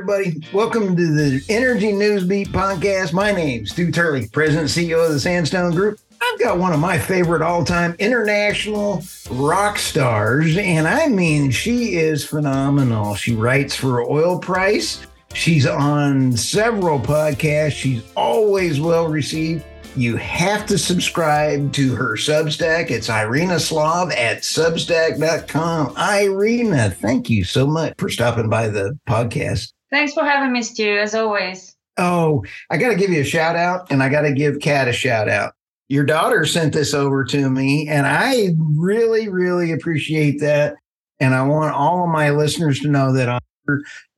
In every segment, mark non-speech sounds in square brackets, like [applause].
everybody. Welcome to the Energy News Beat podcast. My name's Stu Turley, President CEO of the Sandstone Group. I've got one of my favorite all time international rock stars, and I mean, she is phenomenal. She writes for Oil Price, she's on several podcasts, she's always well received. You have to subscribe to her Substack. It's Irina Slav at substack.com. Irina, thank you so much for stopping by the podcast. Thanks for having me, Stu, as always. Oh, I got to give you a shout out and I got to give Kat a shout out. Your daughter sent this over to me, and I really, really appreciate that. And I want all of my listeners to know that I'm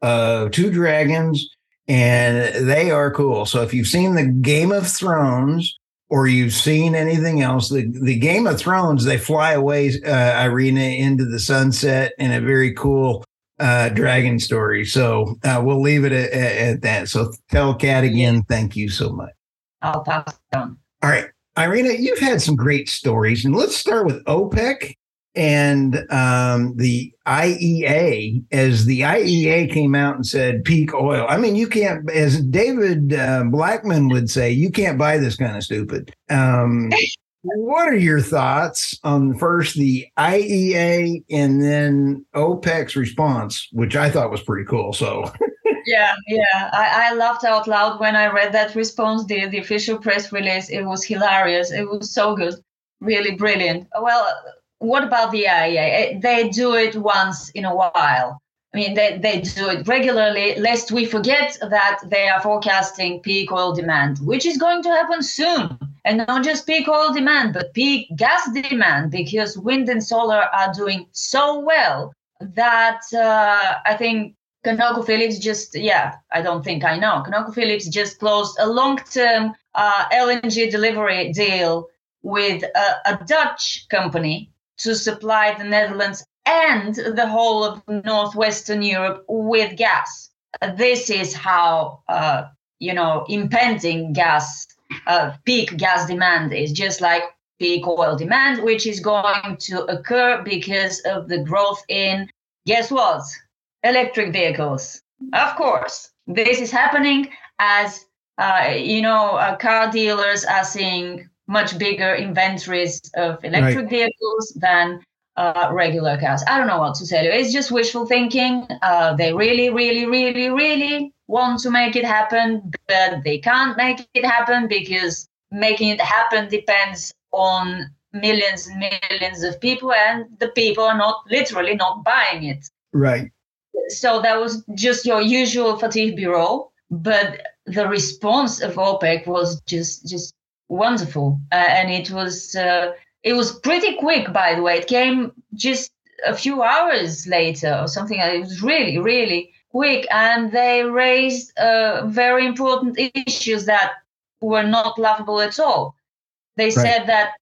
uh, two dragons and they are cool. So if you've seen the Game of Thrones or you've seen anything else, the, the Game of Thrones, they fly away uh, Irina into the sunset in a very cool uh, dragon story. So uh, we'll leave it at, at, that. So tell Kat again, thank you so much. I'll pass on. All right. Irina, you've had some great stories, and let's start with OPEC and um, the IEA, as the IEA came out and said peak oil. I mean, you can't, as David uh, Blackman would say, you can't buy this kind of stupid. Um, [laughs] what are your thoughts on first the IEA and then OPEC's response, which I thought was pretty cool? So. [laughs] yeah, yeah. I, I laughed out loud when I read that response, the, the official press release. It was hilarious. It was so good. Really brilliant. Well, what about the IEA? They do it once in a while. I mean, they, they do it regularly, lest we forget that they are forecasting peak oil demand, which is going to happen soon. And not just peak oil demand, but peak gas demand, because wind and solar are doing so well that uh, I think ConocoPhillips just, yeah, I don't think I know. ConocoPhillips just closed a long term uh, LNG delivery deal with a, a Dutch company to supply the Netherlands and the whole of northwestern Europe with gas. This is how uh, you know impending gas uh, peak gas demand is just like peak oil demand, which is going to occur because of the growth in guess what electric vehicles. Of course, this is happening as uh, you know uh, car dealers are seeing much bigger inventories of electric right. vehicles than uh, regular cars. I don't know what to tell you. It's just wishful thinking. Uh, they really, really, really, really want to make it happen, but they can't make it happen because making it happen depends on millions and millions of people, and the people are not literally not buying it. Right. So that was just your usual Fatih Birol, but the response of OPEC was just just wonderful, uh, and it was uh, it was pretty quick. By the way, it came just a few hours later or something. It was really really quick, and they raised uh, very important issues that were not laughable at all. They right. said that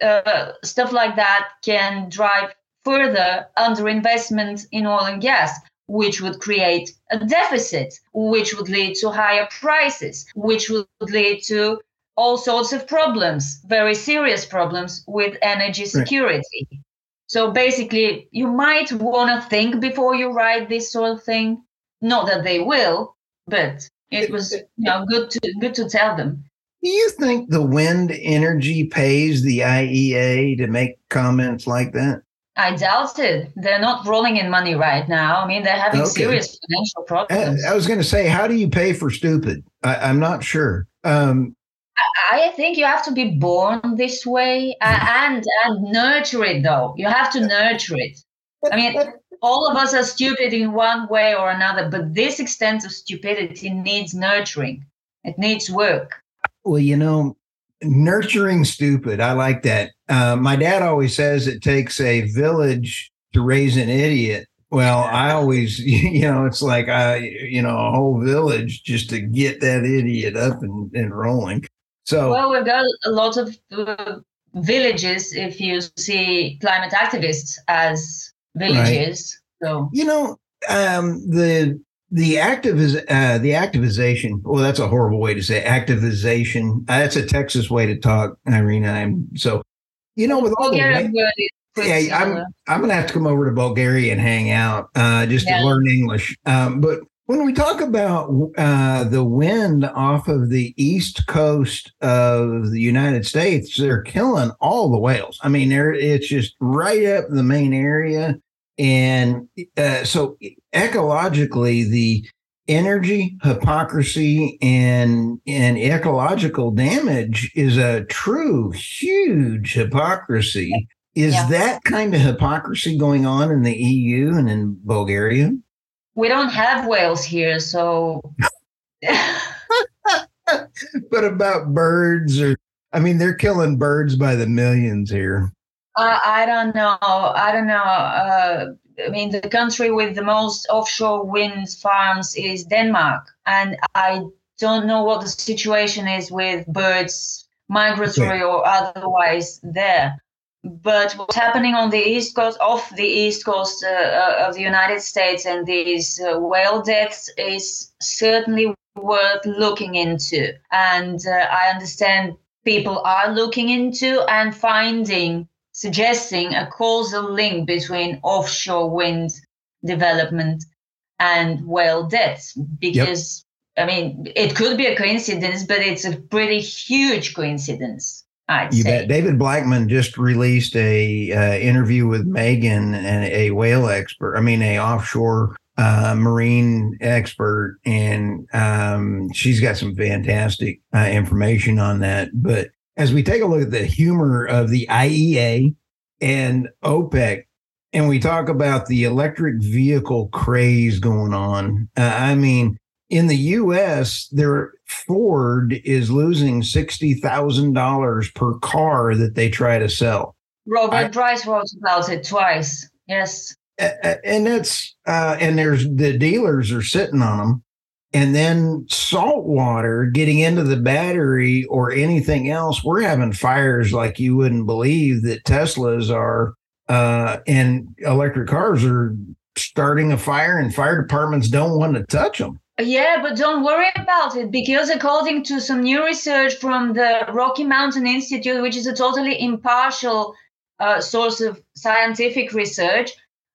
uh, stuff like that can drive further underinvestment in oil and gas, which would create a deficit, which would lead to higher prices, which would lead to all sorts of problems, very serious problems with energy security. Right. So basically, you might want to think before you write this sort of thing. Not that they will, but it was you know good to good to tell them. Do you think the wind energy pays the IEA to make comments like that? I doubt it. They're not rolling in money right now. I mean, they're having okay. serious financial problems. I, I, was going to say, how do you pay for stupid? I, am not sure. Um, I think you have to be born this way uh, and and nurture it though. You have to nurture it. I mean, all of us are stupid in one way or another, but this extent of stupidity needs nurturing. It needs work. Well, you know, nurturing stupid. I like that. Uh, my dad always says it takes a village to raise an idiot. Well, I always, [laughs] you know, it's like I, you know, a whole village just to get that idiot up and, and rolling. So well, we've got a lot of uh, villages. If you see climate activists as villages, right. so you know um, the the activiz uh, the activization. Well, that's a horrible way to say activization. Uh, that's a Texas way to talk, Irina. I'm so you know with all the yeah, I'm I'm gonna have to come over to Bulgaria and hang out uh, just yeah. to learn English. Um, but when we talk about uh, the wind off of the east coast of the United States, they're killing all the whales. I mean, it's just right up the main area, and uh, so ecologically, the energy hypocrisy and and ecological damage is a true huge hypocrisy. Is yeah. that kind of hypocrisy going on in the EU and in Bulgaria? We don't have whales here, so. [laughs] but about birds, or I mean, they're killing birds by the millions here. Uh, I don't know. I don't know. Uh, I mean, the country with the most offshore wind farms is Denmark, and I don't know what the situation is with birds, migratory okay. or otherwise, there. But what's happening on the east coast, off the east coast uh, uh, of the United States, and these uh, whale deaths is certainly worth looking into. And uh, I understand people are looking into and finding, suggesting a causal link between offshore wind development and whale deaths because. Yep. I mean, it could be a coincidence, but it's a pretty huge coincidence. I'd you say. bet. David Blackman just released a uh, interview with Megan and a whale expert. I mean, a offshore uh, marine expert, and um, she's got some fantastic uh, information on that. But as we take a look at the humor of the IEA and OPEC, and we talk about the electric vehicle craze going on, uh, I mean, in the U.S., there Ford is losing sixty thousand dollars per car that they try to sell. Robert I, Bryce wrote about it twice. Yes, and that's uh, and there's the dealers are sitting on them, and then salt water getting into the battery or anything else. We're having fires like you wouldn't believe that Teslas are, uh, and electric cars are starting a fire, and fire departments don't want to touch them. Yeah, but don't worry about it because according to some new research from the Rocky Mountain Institute, which is a totally impartial uh, source of scientific research,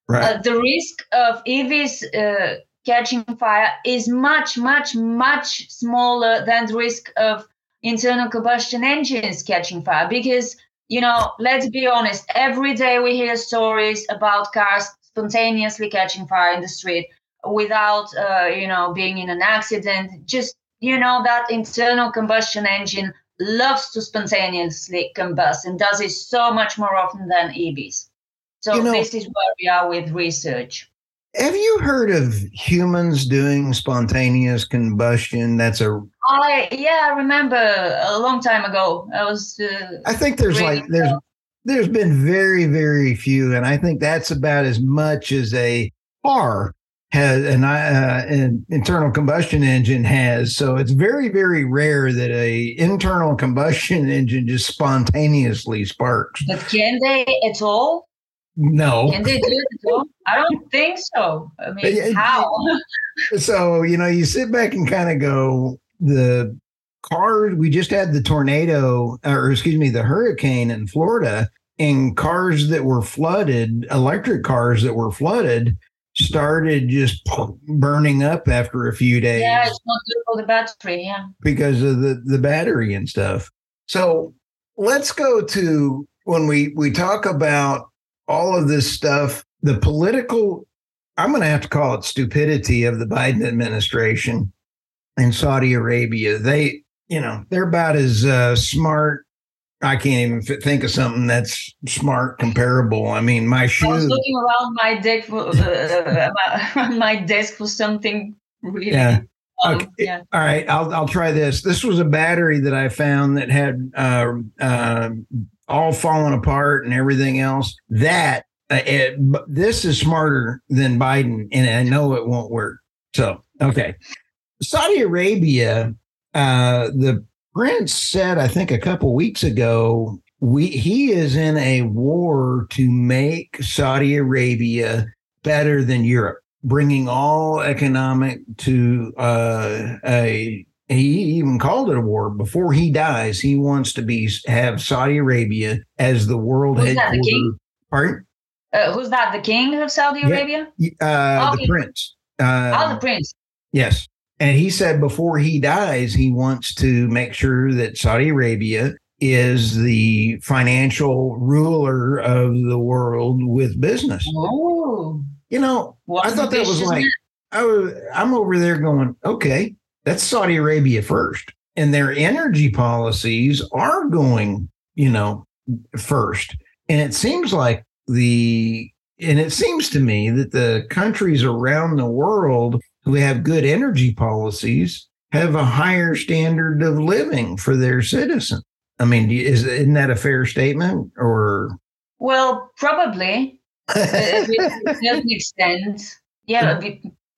right. uh, the risk of EVs uh, catching fire is much, much, much smaller than the risk of internal combustion engines catching fire. Because, you know, let's be honest, every day we hear stories about cars spontaneously catching fire in the street without uh, you know being in an accident. Just you know that internal combustion engine loves to spontaneously combust and does it so much more often than evs so you know, this is where we are with research. Have you heard of humans doing spontaneous combustion? That's a i yeah i remember a long time ago. I was uh, i think there's like there's there's been very very few and i think that's about as much as a car has an, uh, an internal combustion engine has. So it's very, very rare that a internal combustion engine just spontaneously sparks. But can they at all? No. Can they do it at all? I don't think so. I mean, how? [laughs] so, you know, you sit back and kind of go, the car, we just had the tornado, or excuse me, the hurricane in Florida, and cars that were flooded, electric cars that were flooded, started just burning up after a few days. Yeah, it's not good for the battery. Yeah, because of the the battery and stuff. So let's go to when we we talk about all of this stuff. The political, I'm going to have to call it stupidity of the Biden administration and Saudi Arabia. They, you know, they're about as uh, smart I can't even think of something that's smart comparable. I mean, my shoes. I was looking around my deck for uh, uh [laughs] my desk for something really. Yeah. Okay. yeah. All right. I'll I'll try this. This was a battery that I found that had uh, uh, all fallen apart and everything else. That uh, it, this is smarter than Biden, and I know it won't work. So okay, Saudi Arabia. Uh, the Prince said, I think a couple weeks ago, we he is in a war to make Saudi Arabia better than Europe, bringing all economic to uh, a. He even called it a war before he dies. He wants to be have Saudi Arabia as the world who's headquarters. That, the king? Pardon? Uh, who's that? The king of Saudi Arabia? Uh, the he, prince. Uh, oh, the prince. Yes. And he said before he dies, he wants to make sure that Saudi Arabia is the financial ruler of the world with business. Oh, You know, I thought that was like I was, I'm over there going, okay, that's Saudi Arabia first, and their energy policies are going, you know, first. And it seems like the and it seems to me that the countries around the world who have good energy policies have a higher standard of living for their citizens. I mean, is isn't that a fair statement or? Well, probably to certain extent. Yeah,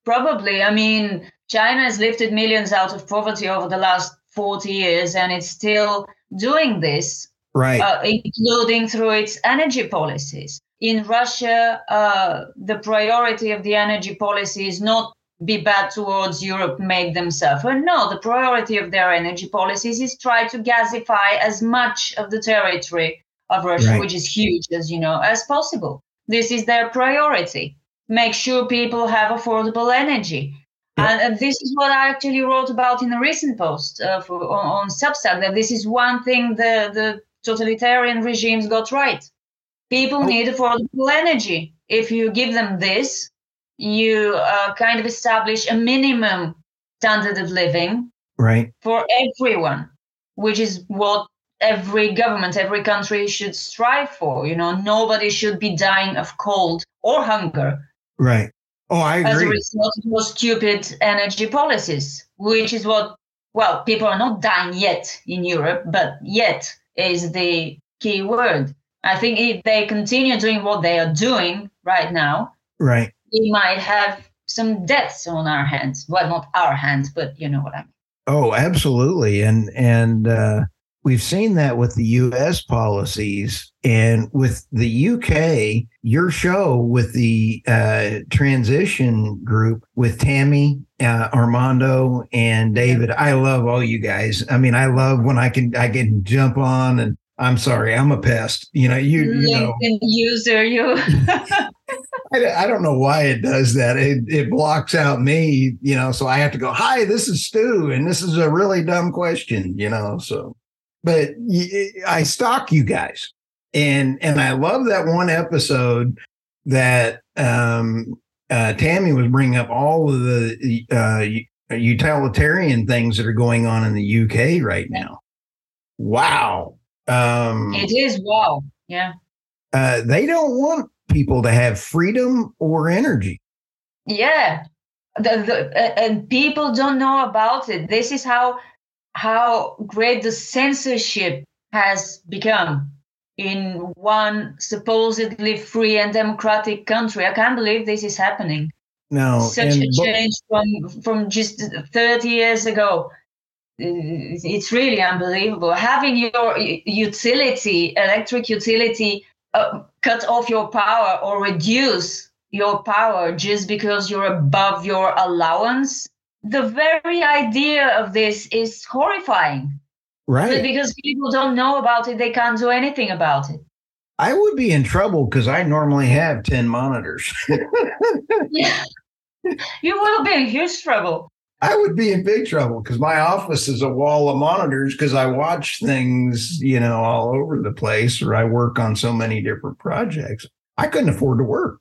probably. I mean, China has lifted millions out of poverty over the last 40 years, and it's still doing this, Right. uh, including through its energy policies. In Russia, uh, the priority of the energy policy is not be bad towards Europe, make them suffer. No, the priority of their energy policies is try to gasify as much of the territory of Russia, Right. which is huge, as you know, as possible. This is their priority. Make sure people have affordable energy. Yeah. And, this is what I actually wrote about in a recent post uh, for, on, on Substack, that this is one thing the, the totalitarian regimes got right. People Oh. need affordable energy. If you give them this, you uh, kind of establish a minimum standard of living right. for everyone, which is what every government, every country should strive for. You know, nobody should be dying of cold or hunger Right. Oh, I agree as a result of those stupid energy policies, which is what, well, people are not dying yet in Europe, but yet is the key word. I think if they continue doing what they are doing right now, Right. We might have some deaths on our hands. Well, not our hands, but you know what I mean. Oh, absolutely. And and uh, we've seen that with the U.S. policies and with the U.K. Your show with the uh, transition group with Tammy, uh, Armando, and David. I love all you guys. I mean, I love when I can I can jump on and. I'm sorry, I'm a pest. You know, you you know, user, you. [laughs] I, don't know why it does that. It it blocks out me, you know. So I have to go. Hi, this is Stu, and this is a really dumb question, you know. So, but I stalk you guys, and and I love that one episode that um, uh, Tammy was bringing up all of the uh, utilitarian things that are going on in the UK right now. Wow. Um, it is wow. Yeah. uh, they don't want people to have freedom or energy. Yeah. The, the, uh, and people don't know about it. This is how how great the censorship has become in one supposedly free and democratic country. I can't believe this is happening. No, Such a change from from just 30 years ago. It's really unbelievable. Having your utility, electric utility, uh, cut off your power or reduce your power just because you're above your allowance. The very idea of this is horrifying. Right. because people don't know about it, they can't do anything about it. I would be in trouble because I normally have 10 monitors. Yeah. [laughs] [laughs] you will be in huge trouble. I would be in big trouble because my office is a wall of monitors because I watch things, you know, all over the place or I work on so many different projects. I couldn't afford to work.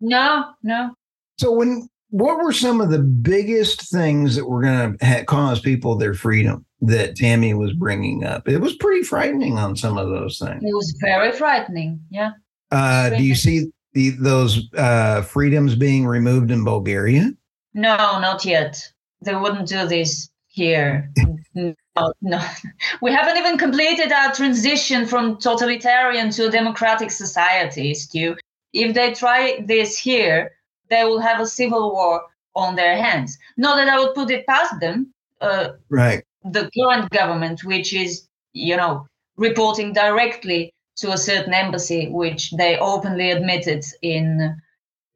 No, no. So when what were some of the biggest things that were going to ha- cause people their freedom that Tammy was bringing up? It was pretty frightening on some of those things. It was very frightening. Yeah. Uh, do you see the, those uh, freedoms being removed in Bulgaria? No, not yet. They wouldn't do this here. no, no. [laughs] We haven't even completed our transition from totalitarian to democratic society, Stu. If they try this here, they will have a civil war on their hands. Not that I would put it past them. Uh, Right. the current government, which is, you know, reporting directly to a certain embassy, which they openly admitted in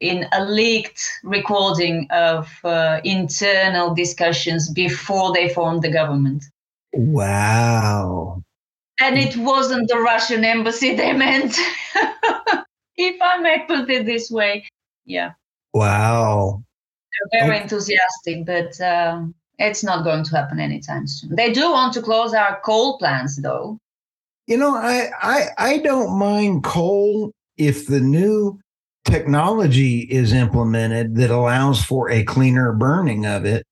in a leaked recording of uh, internal discussions before they formed the government. Wow. And it wasn't the Russian embassy [laughs] they meant, if I may put it this way. Yeah. Wow. They're very okay. enthusiastic, but um, it's not going to happen anytime soon. They do want to close our coal plants, though. You know, I I, I don't mind coal if the new technology is implemented that allows for a cleaner burning of it.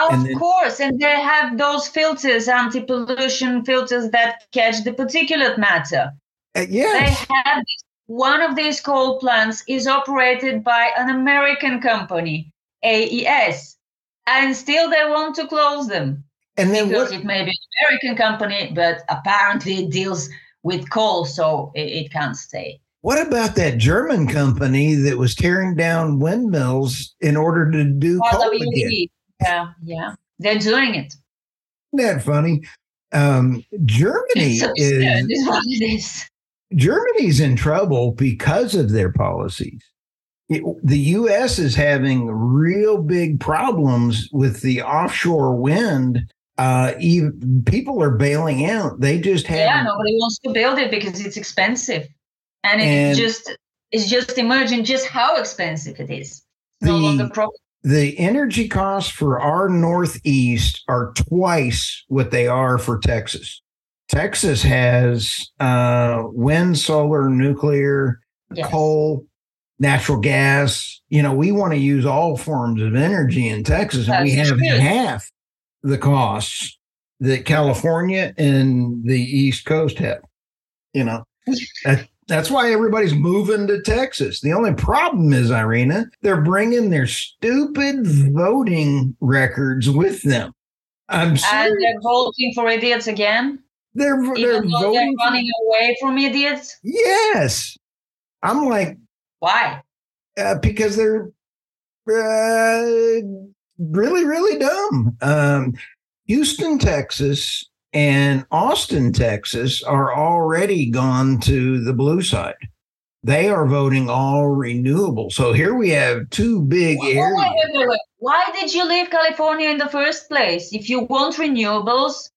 Of then, course, and they have those filters, anti-pollution filters that catch the particulate matter. Uh, yes. They have one of these coal plants is operated by an American company, AES, and still they want to close them. And then because what? it may be an American company, but apparently it deals with coal, so it, it can't stay. What about that German company that was tearing down windmills in order to do coal again? Yeah, yeah, they're doing it. Isn't that funny? Um, Germany so is, is what it is. Germany's in trouble because of their policies. It, the U.S. is having real big problems with the offshore wind. Uh, even, people are bailing out. They just have. Yeah, nobody wants to build it because it's expensive and, and just it's just emerging just how expensive it is. The, the energy costs for our Northeast are twice what they are for Texas. Texas has uh, wind, solar, nuclear, yes. coal, natural gas. You know, we want to use all forms of energy in Texas, and we have true. half the costs that California and the East Coast have. You know, that, [laughs] that's why everybody's moving to Texas. The only problem is, Irina, they're bringing their stupid voting records with them. I'm And they're voting for idiots again. They're they're voting they're running away from idiots. Yes, I'm like, why? Uh, because they're uh, really really dumb. Um, Houston, Texas and Austin, Texas are already gone to the blue side. They are voting all renewable. So here we have two big areas. Wait, wait, wait, Why did you leave California in the first place? If you want renewables,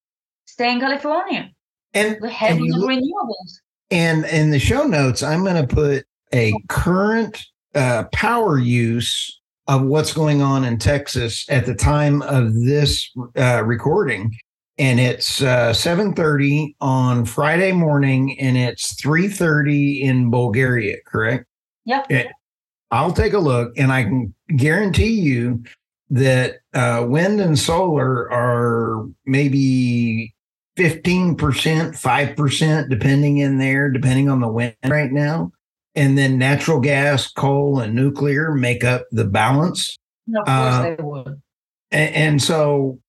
stay in California. And we have renewables. And in the show notes, I'm going to put a current uh, power use of what's going on in Texas at the time of this uh, recording and it's uh, 7.30 on friday morning and it's 3.30 in bulgaria correct? Yep. I'll take a look and i can guarantee you that uh, wind and solar are maybe 15% 5% depending in there depending on the wind right now. And then natural gas coal and nuclear make up the balance. No, of course uh, they would. and, and so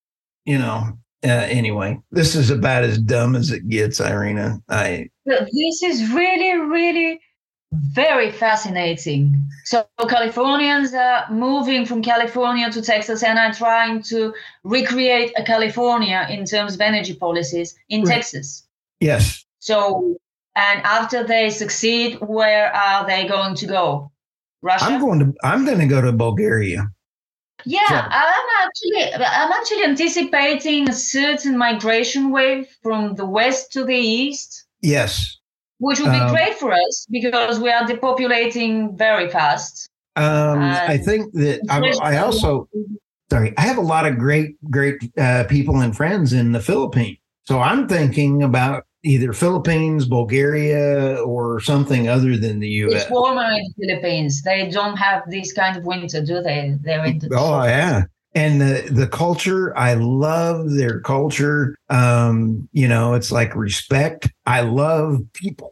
you know uh, anyway, this is about as dumb as it gets, Irina. I this is really, really very fascinating. So Californians are moving from California to Texas and are trying to recreate a California in terms of energy policies in right. Texas. Yes. So and after they succeed, where are they going to go? Russia. I'm going to. I'm going to go to Bulgaria. Yeah, so, I'm actually I'm actually anticipating a certain migration wave from the west to the east. Yes. Which would be um, great for us because we are depopulating very fast. Um, I think that I, I, also sorry, I have a lot of great, great uh, people and friends in the Philippines. So I'm thinking about either Philippines, Bulgaria, or something other than the U.S. It's warmer in the Philippines. They don't have this kind of winter, do they? They're in the oh yeah, and the the culture. I love their culture. Um, you know, it's like respect. I love people.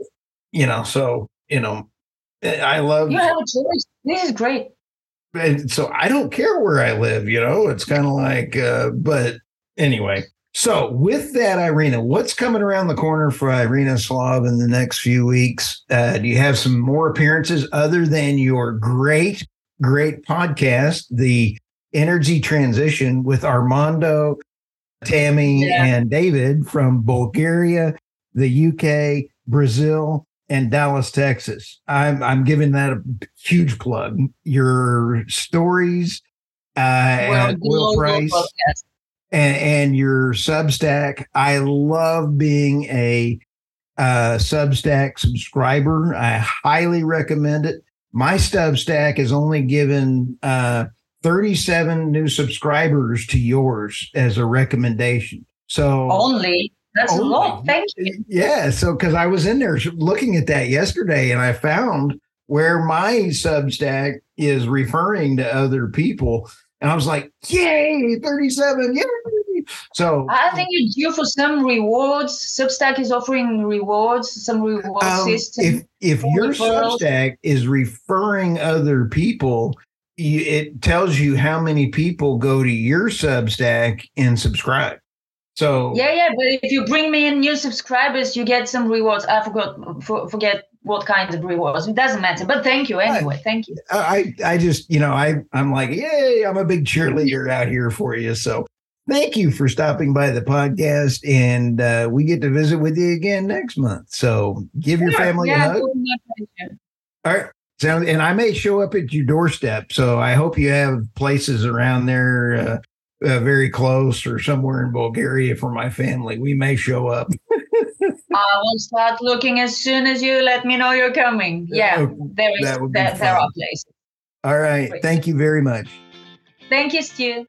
You know, so you know, I love. You have a choice. This is great. And so I don't care where I live. You know, it's kind of like, uh, but anyway. So, with that, Irina, what's coming around the corner for Irina Slav in the next few weeks? Uh, do you have some more appearances other than your great, great podcast, The Energy Transition with Armando, Tammy, yeah. and David from Bulgaria, the UK, Brazil, and Dallas, Texas? I'm, I'm giving that a huge plug. Your stories uh, at Oil Price. Podcast and, and your Substack. I love being a uh, Substack subscriber. I highly recommend it. My Substack is only given uh, 37 new subscribers to yours as a recommendation. So only that's only, a lot. Thank you. Yeah. So, because I was in there looking at that yesterday and I found where my Substack is referring to other people. And I was like, yay, 37, yay. So I think you're due for some rewards. Substack is offering rewards, some reward um, system. If if your referrals. Substack is referring other people, you, it tells you how many people go to your Substack and subscribe. So yeah, yeah. But if you bring me in new subscribers, you get some rewards. I forgot for, forget what kind of rewards. It doesn't matter. But thank you anyway. I, thank you. I I just you know I I'm like yay! I'm a big cheerleader out here for you. So thank you for stopping by the podcast, and uh, we get to visit with you again next month. So give your family yeah, a hug. All right. Sound, and I may show up at your doorstep. So I hope you have places around there uh, uh, very close or somewhere in Bulgaria for my family. We may show up. [laughs] I will start looking as soon as you let me know you're coming. Yeah, there is there, there are places. All right. Thank you very much. Thank you, Stu.